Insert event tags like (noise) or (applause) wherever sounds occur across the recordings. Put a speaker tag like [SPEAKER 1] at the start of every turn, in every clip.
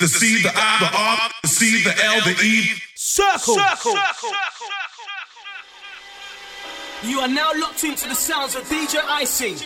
[SPEAKER 1] the C, the I, the R, the C, the L, the E.
[SPEAKER 2] Circle. Circle. You are now locked into the sounds of DJ Icy.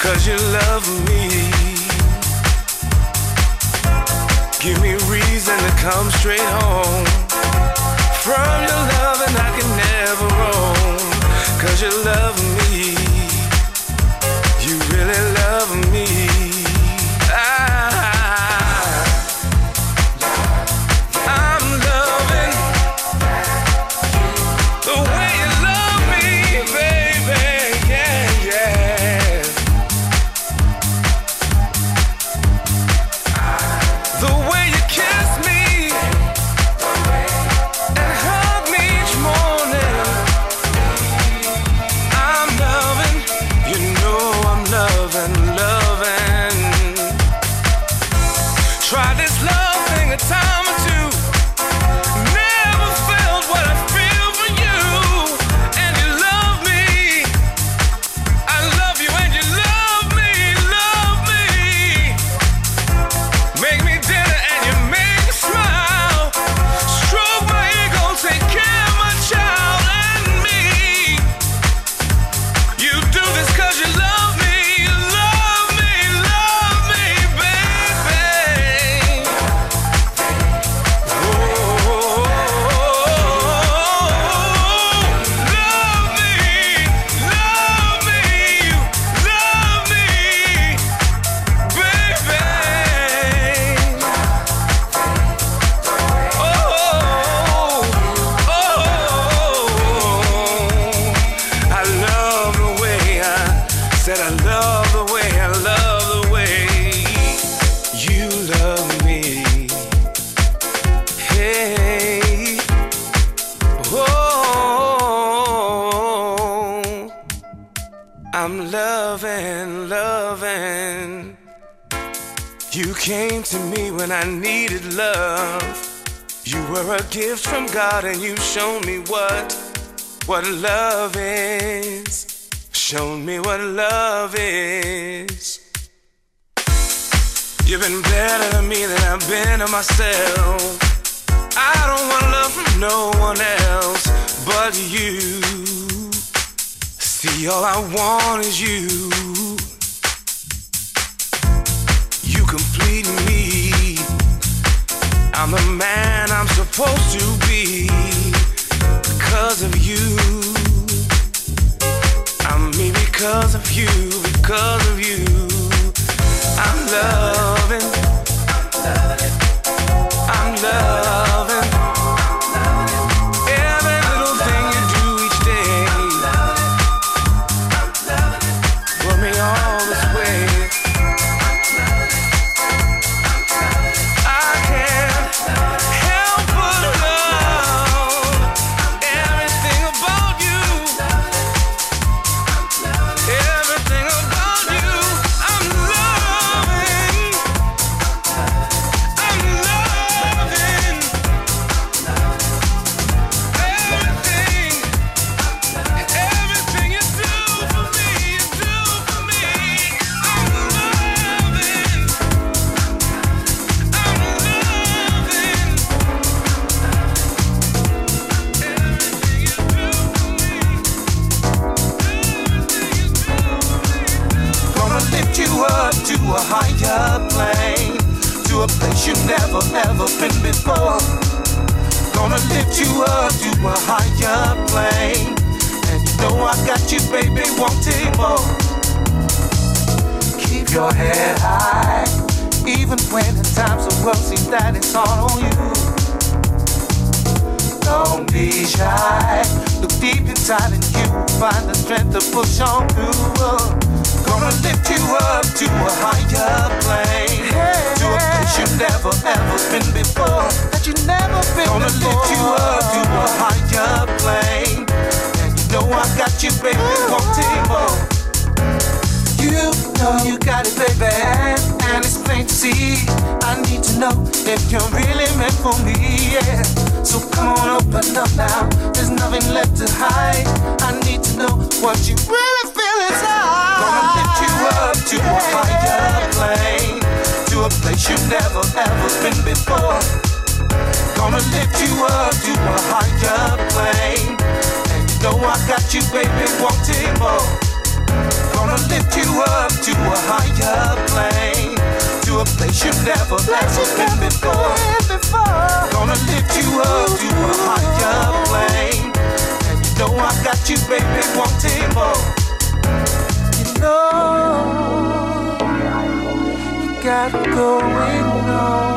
[SPEAKER 3] Cause you love me. Give me reason to come straight home. From your love and I can never roam. Cause you love me. God and you've shown me what what love is. Shown me what love is. You've been better to me than I've been to myself. I don't want love from no one else but you. See, all I want is you. You complete me. I'm the man supposed to be because of you. I'm me because of you, because of you. I'm loving.
[SPEAKER 4] Up to a higher plane. And you know I got you, baby, wanting more. Gonna lift you up to a higher plane. To a place you never, been before. Gonna lift you up to a higher plane. And you know I got you, baby, wanting more. You know, you got going on.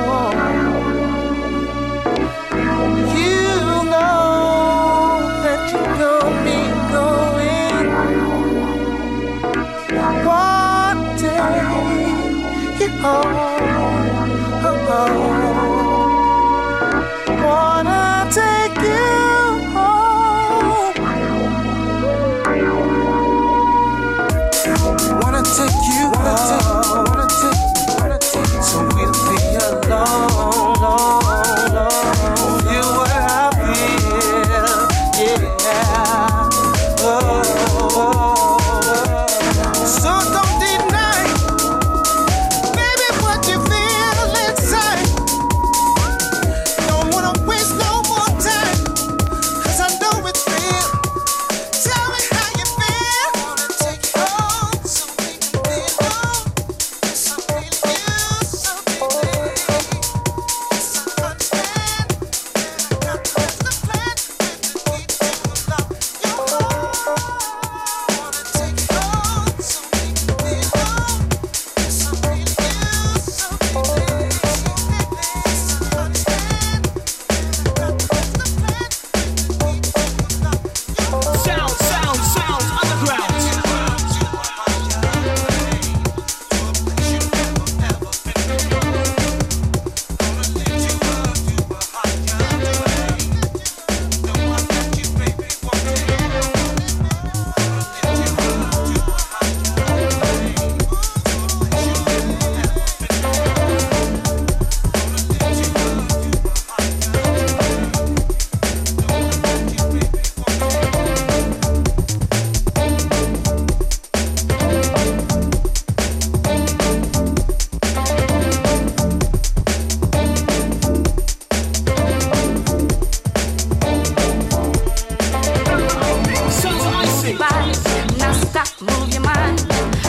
[SPEAKER 5] Now stop, move your mind.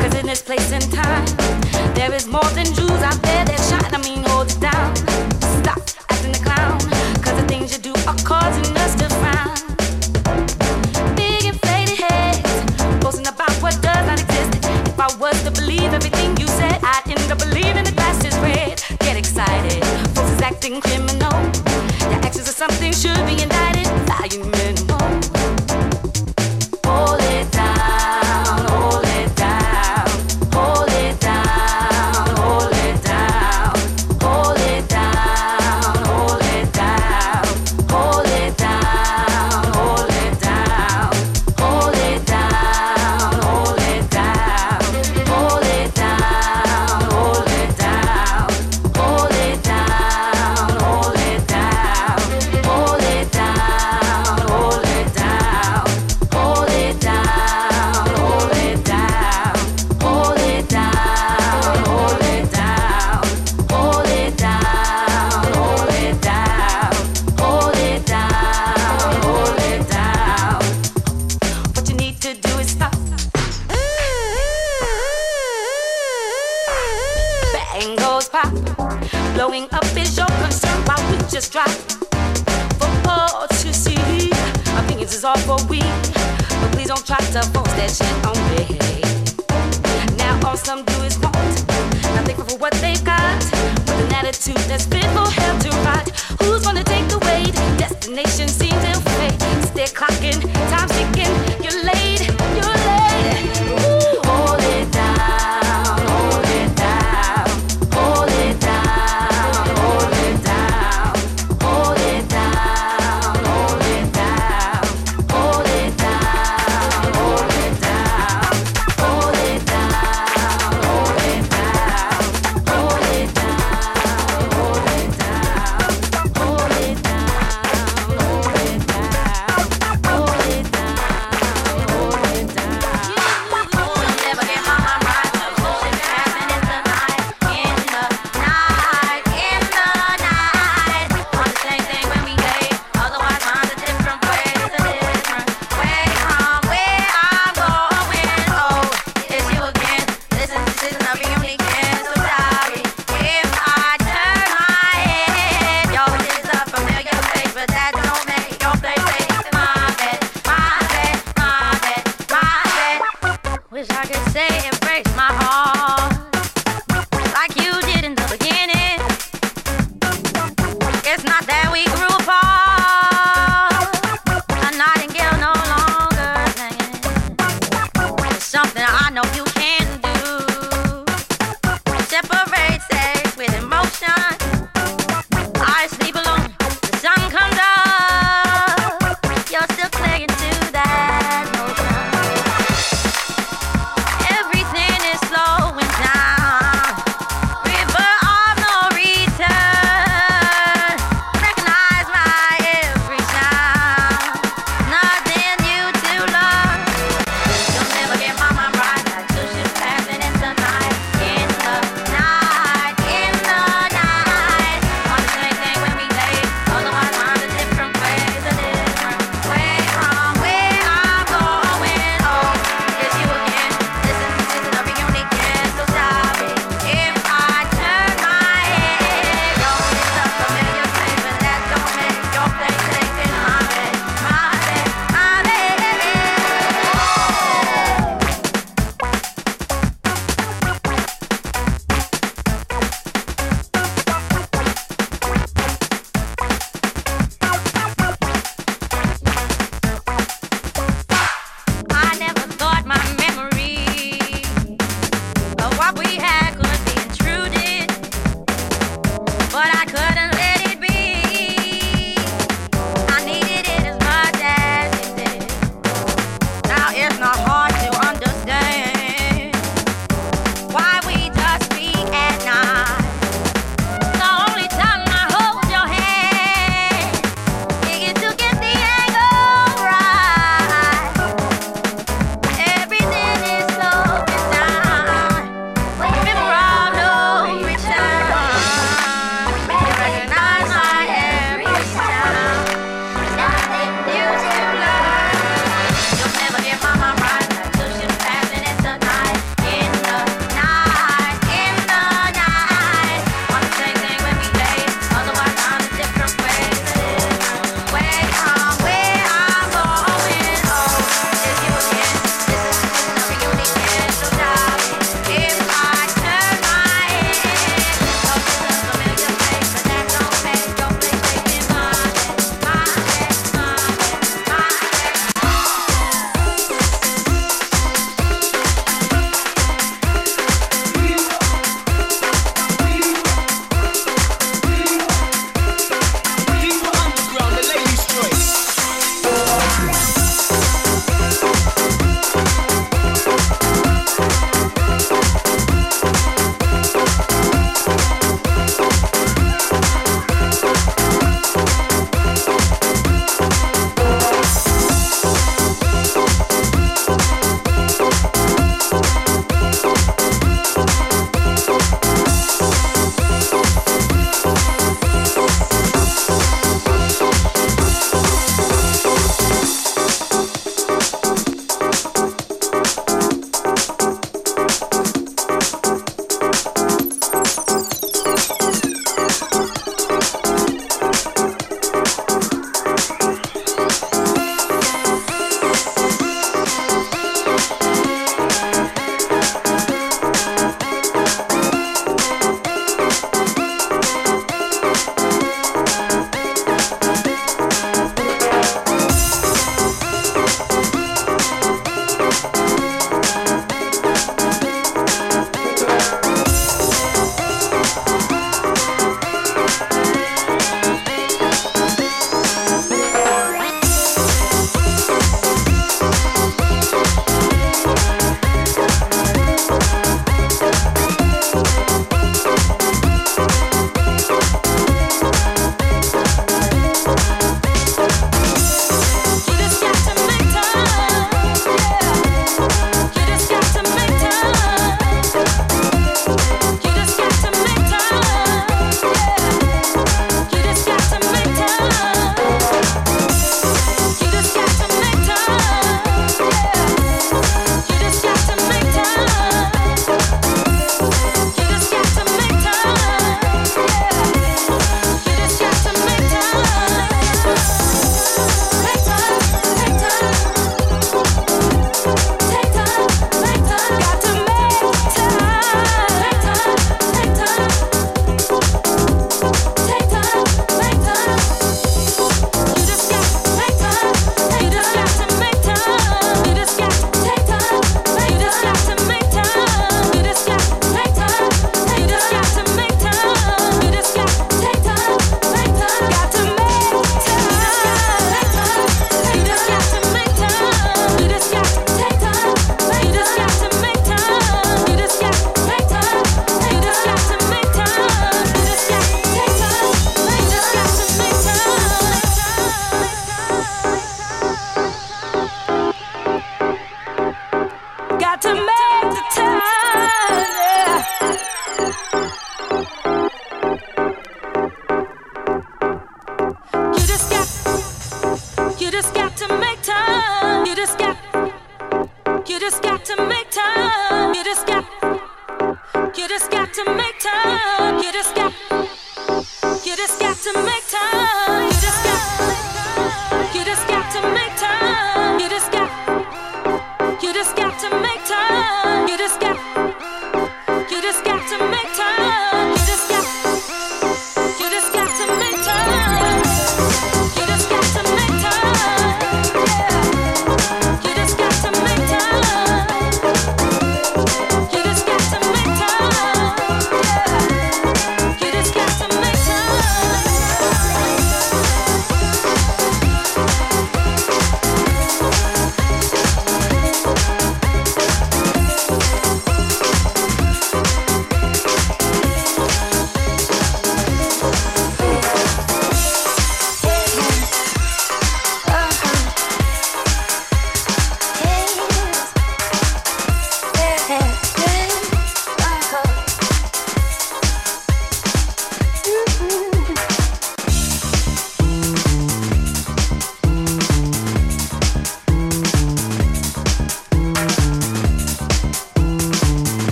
[SPEAKER 5] Cause in this place and time, there is more than Jews out there.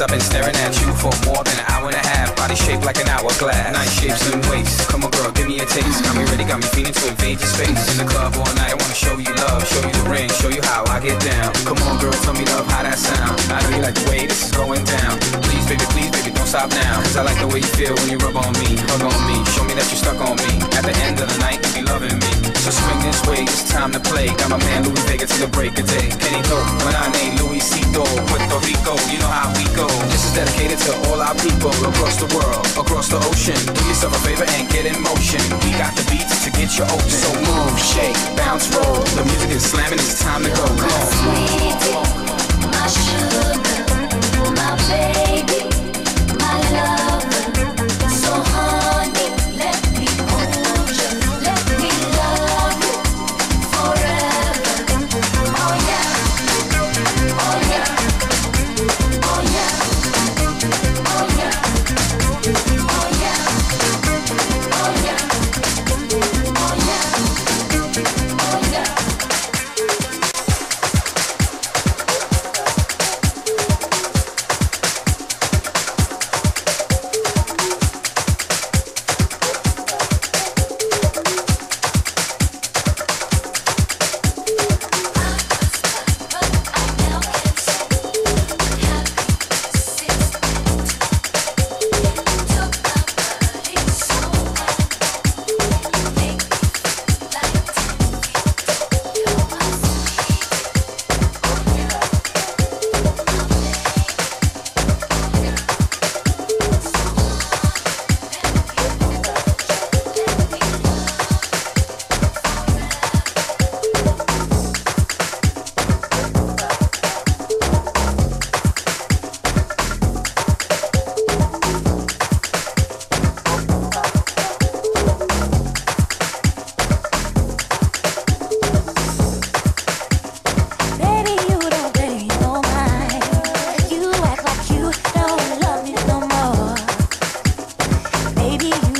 [SPEAKER 6] I've been staring at you for more than an hour and a half. Body shaped like an hourglass. Night shapes and waist. Come on, girl, give me a taste. Got me ready, got me feeling to invade your space. In the club all night, I wanna show you love, show you the ring, show you how I get down. Come on, girl, tell me love, how that sound. I know like the way this is going down. Please, baby, please, baby, stop now, cause I like the way you feel when you rub on me, hug on me, show me that you stuck on me. At the end of the night, you be loving me. So swing this way, it's time to play. Got my man Louie Vega till the break of day. Kenito, when I name Luisito, Puerto Rico, you know how we go. This is dedicated to all our people across the world, across the ocean. Do yourself a favor and get in motion. We got the beats to get you open. So move, shake, bounce, roll. The music is slamming, it's time to go. Come on. My
[SPEAKER 7] sweetie, my sugar, my baby. baby.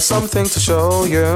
[SPEAKER 8] Something to show you.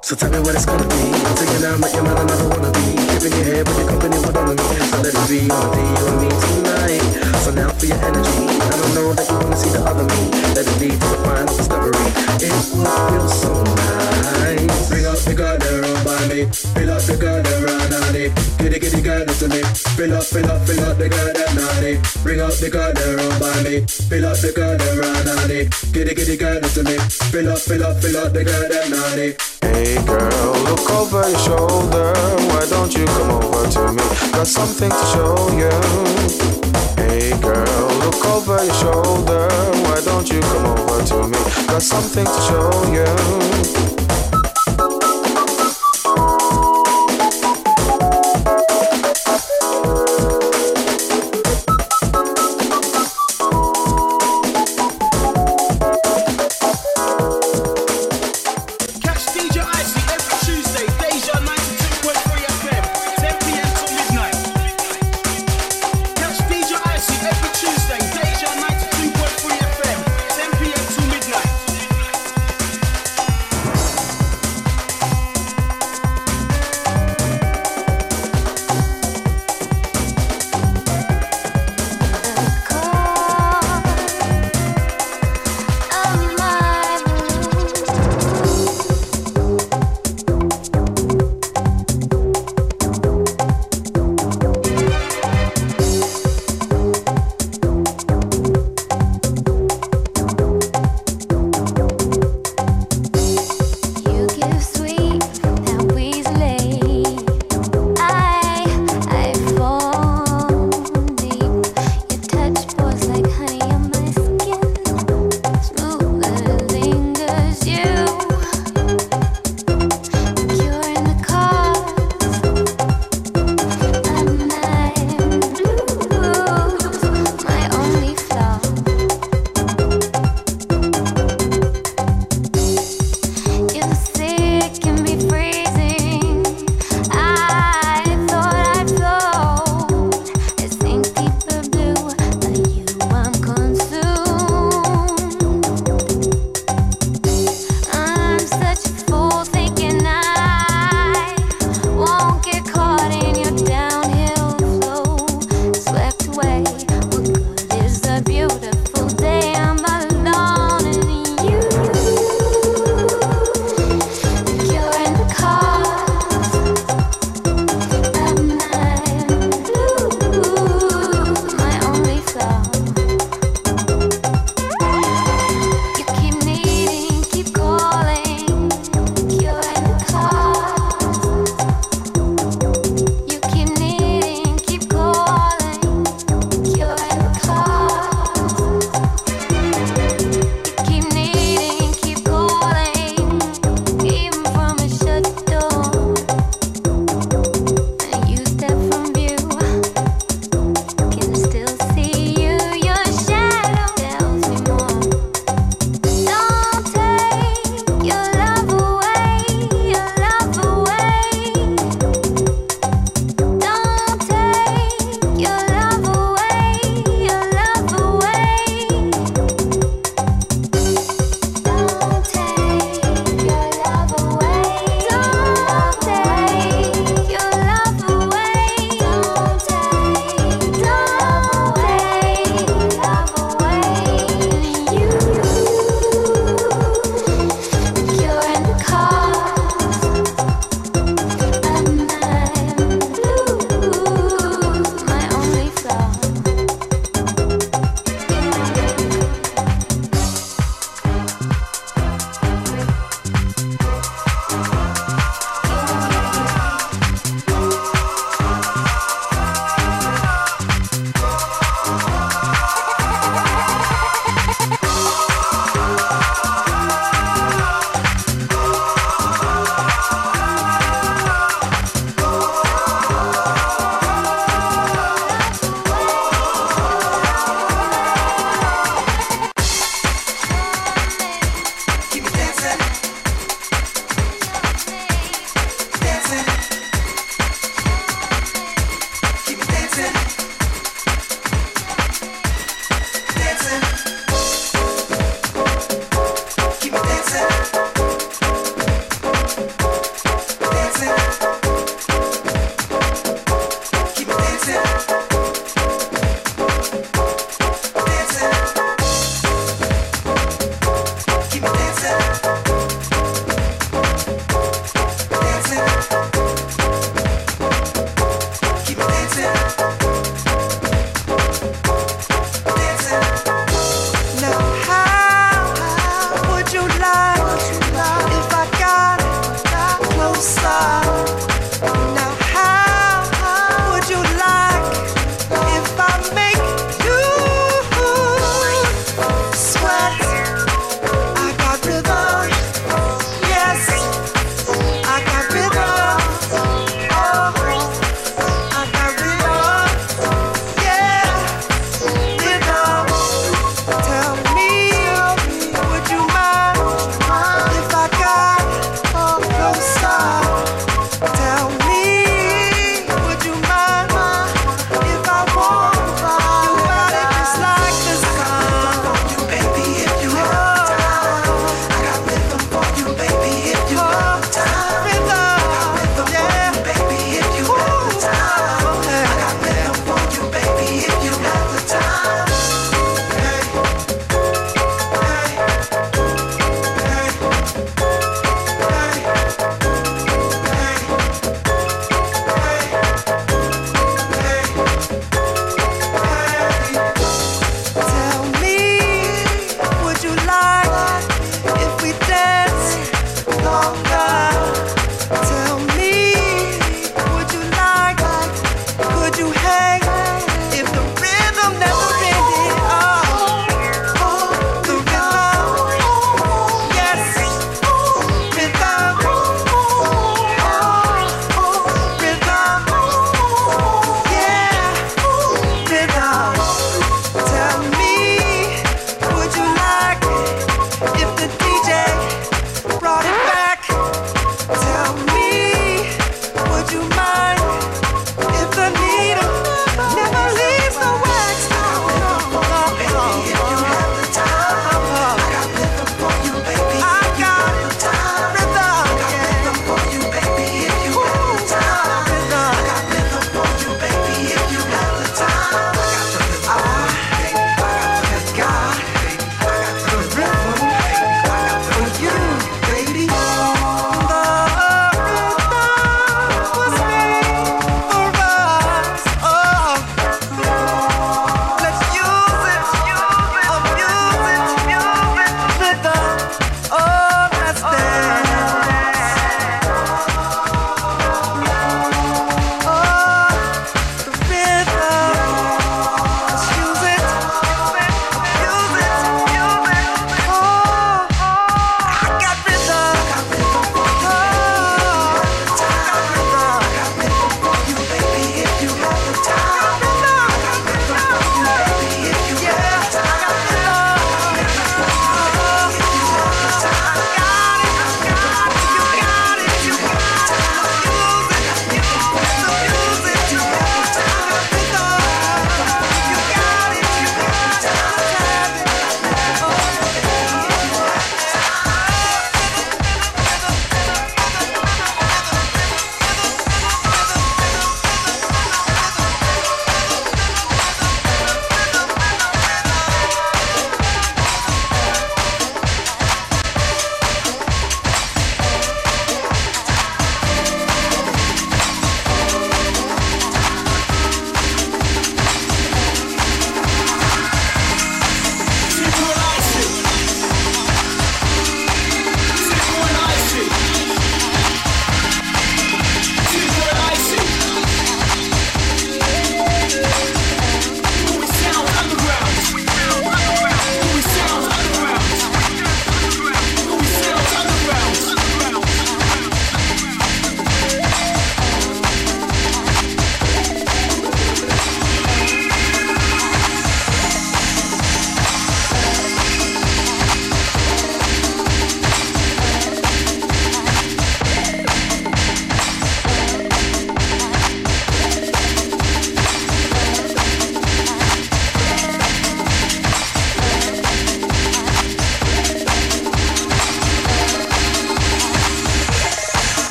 [SPEAKER 9] So tell me what it's gonna be. Taking down my your mind, I never wanna be. Giving your head with your company, what on me. So let it be on me, on me tonight. Now for your energy. I don't know that you wanna see the other me. Let it lead to the final discovery. It would feel so nice. Bring
[SPEAKER 10] up the girl by me. Fill up the girl right on it. Kitty kitty girl to me. Fill up, fill up, fill up the girl that naughty. Bring up the girl by me. Fill up the girl right on it. Kitty kitty girl to me. Fill up, fill up, fill up the girl that naughty.
[SPEAKER 8] Hey girl, look over your shoulder. Why don't you come over to me? Got something to show you. Girl, look over your shoulder. Why don't you come over to me? Got something to show you.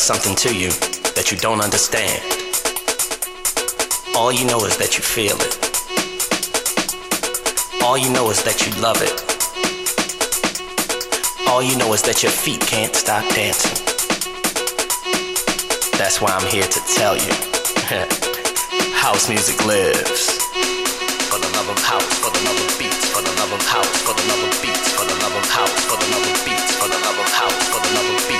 [SPEAKER 11] does something to you that you don't understand. All you know is that you feel it. All you know is that you love it. All you know is that your feet can't stop dancing. That's why I'm here to tell you. (laughs) house music lives. For the love of house, for the love of beats, for the love of house, for the love of beats, for the love of house, for the love of beats, for the love of house, for the love of beats.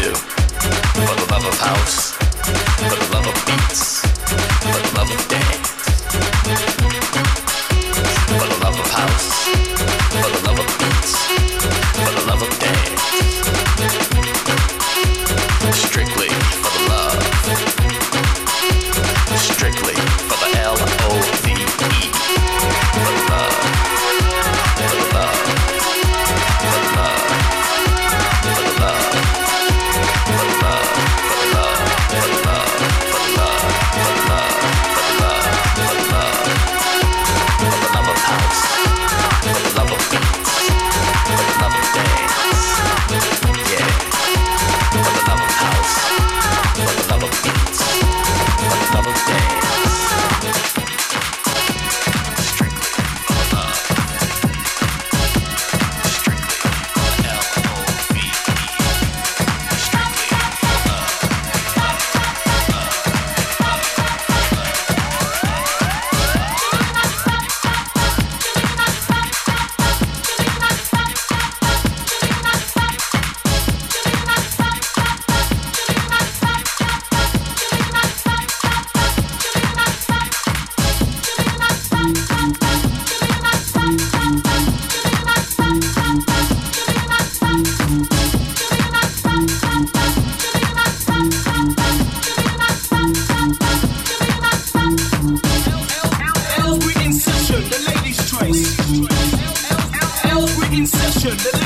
[SPEAKER 2] Elf in session.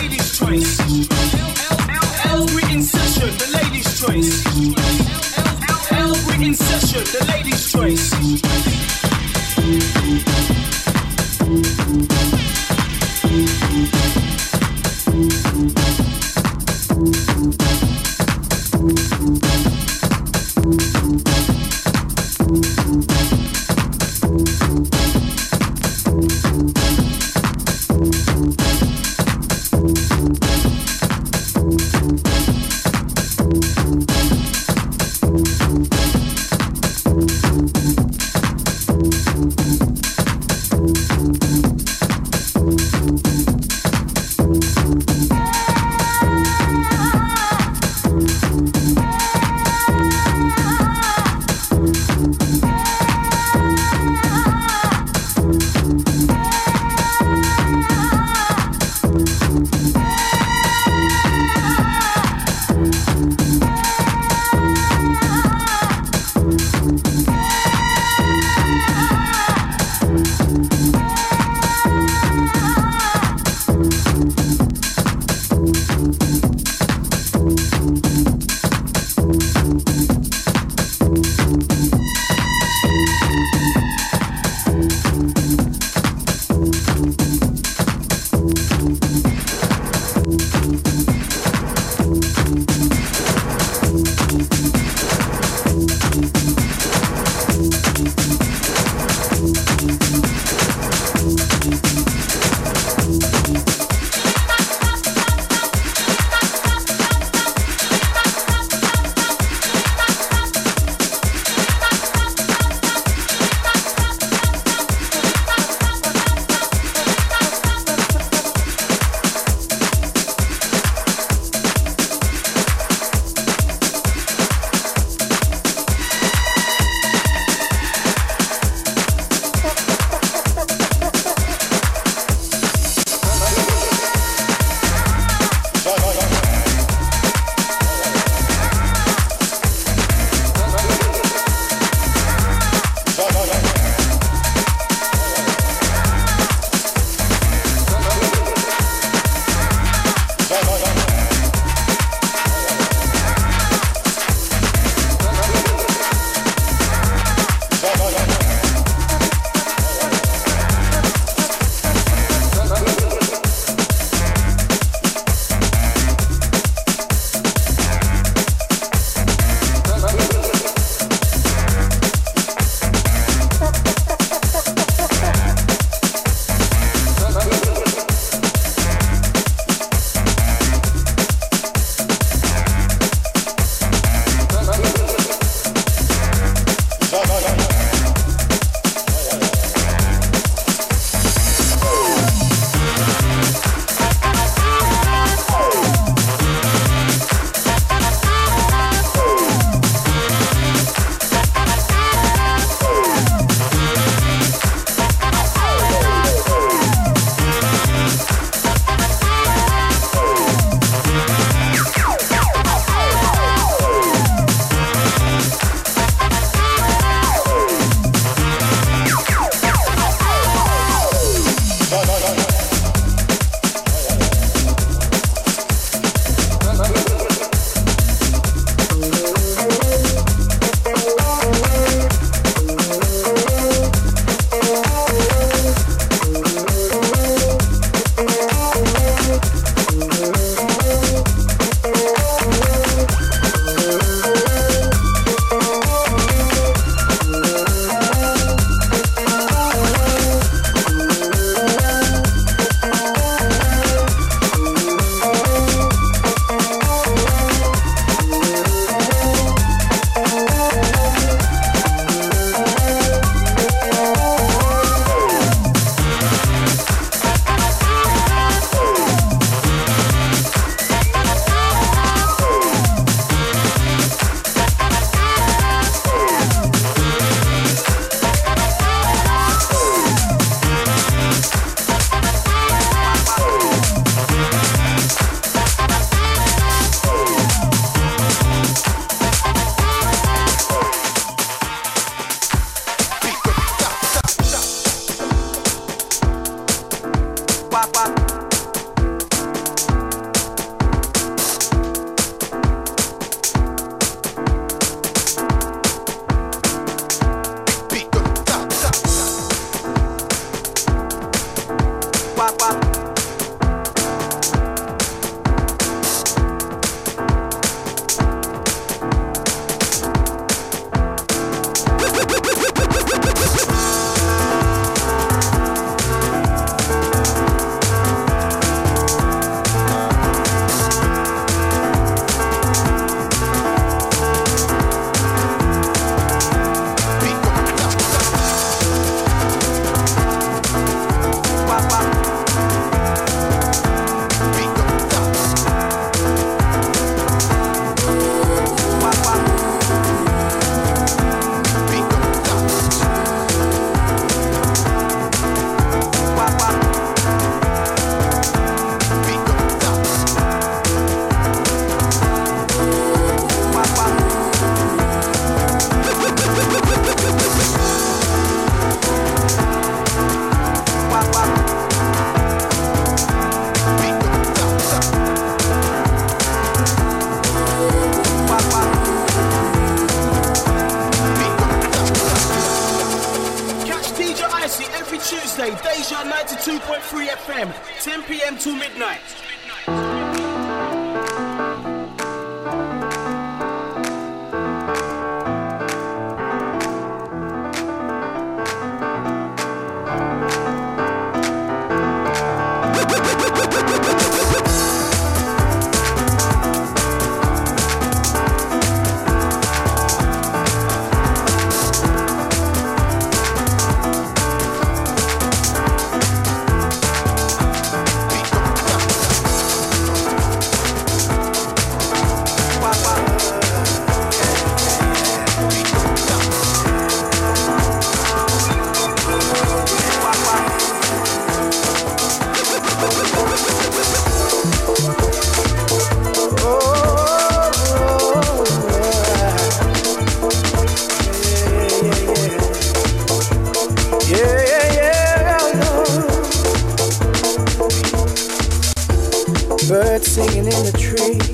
[SPEAKER 4] Birds singing in the trees,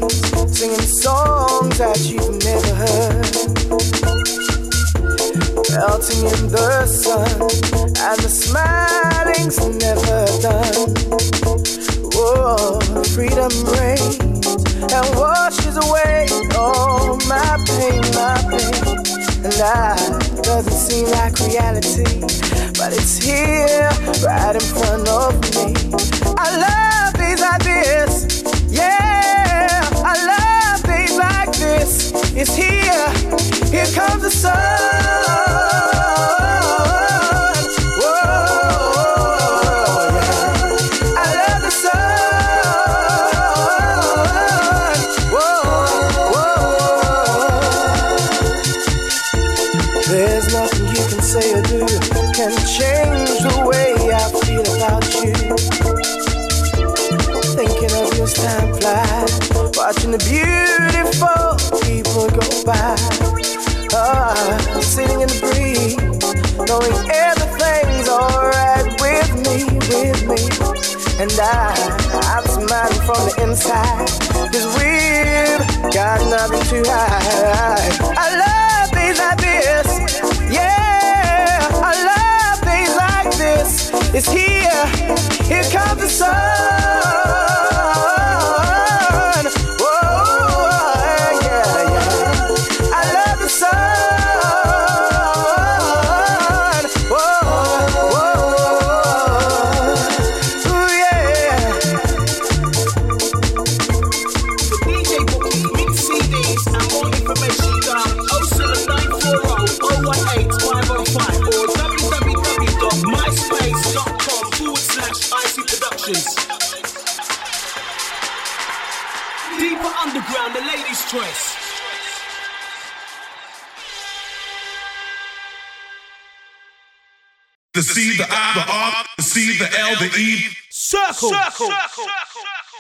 [SPEAKER 4] singing songs that you've never heard. Melting in the sun, and the smiling's never done. Whoa, freedom reigns and washes away all my pain, my pain. And that doesn't seem like reality, but it's here, right in front of me. I love like this. Yeah, I love things like this. It's here. Here comes the sun. I'm smiling from the inside. Cause we've got nothing to hide. I love things like this. Yeah, I love things like this. It's here.
[SPEAKER 3] the
[SPEAKER 2] circle. circle. circle. circle.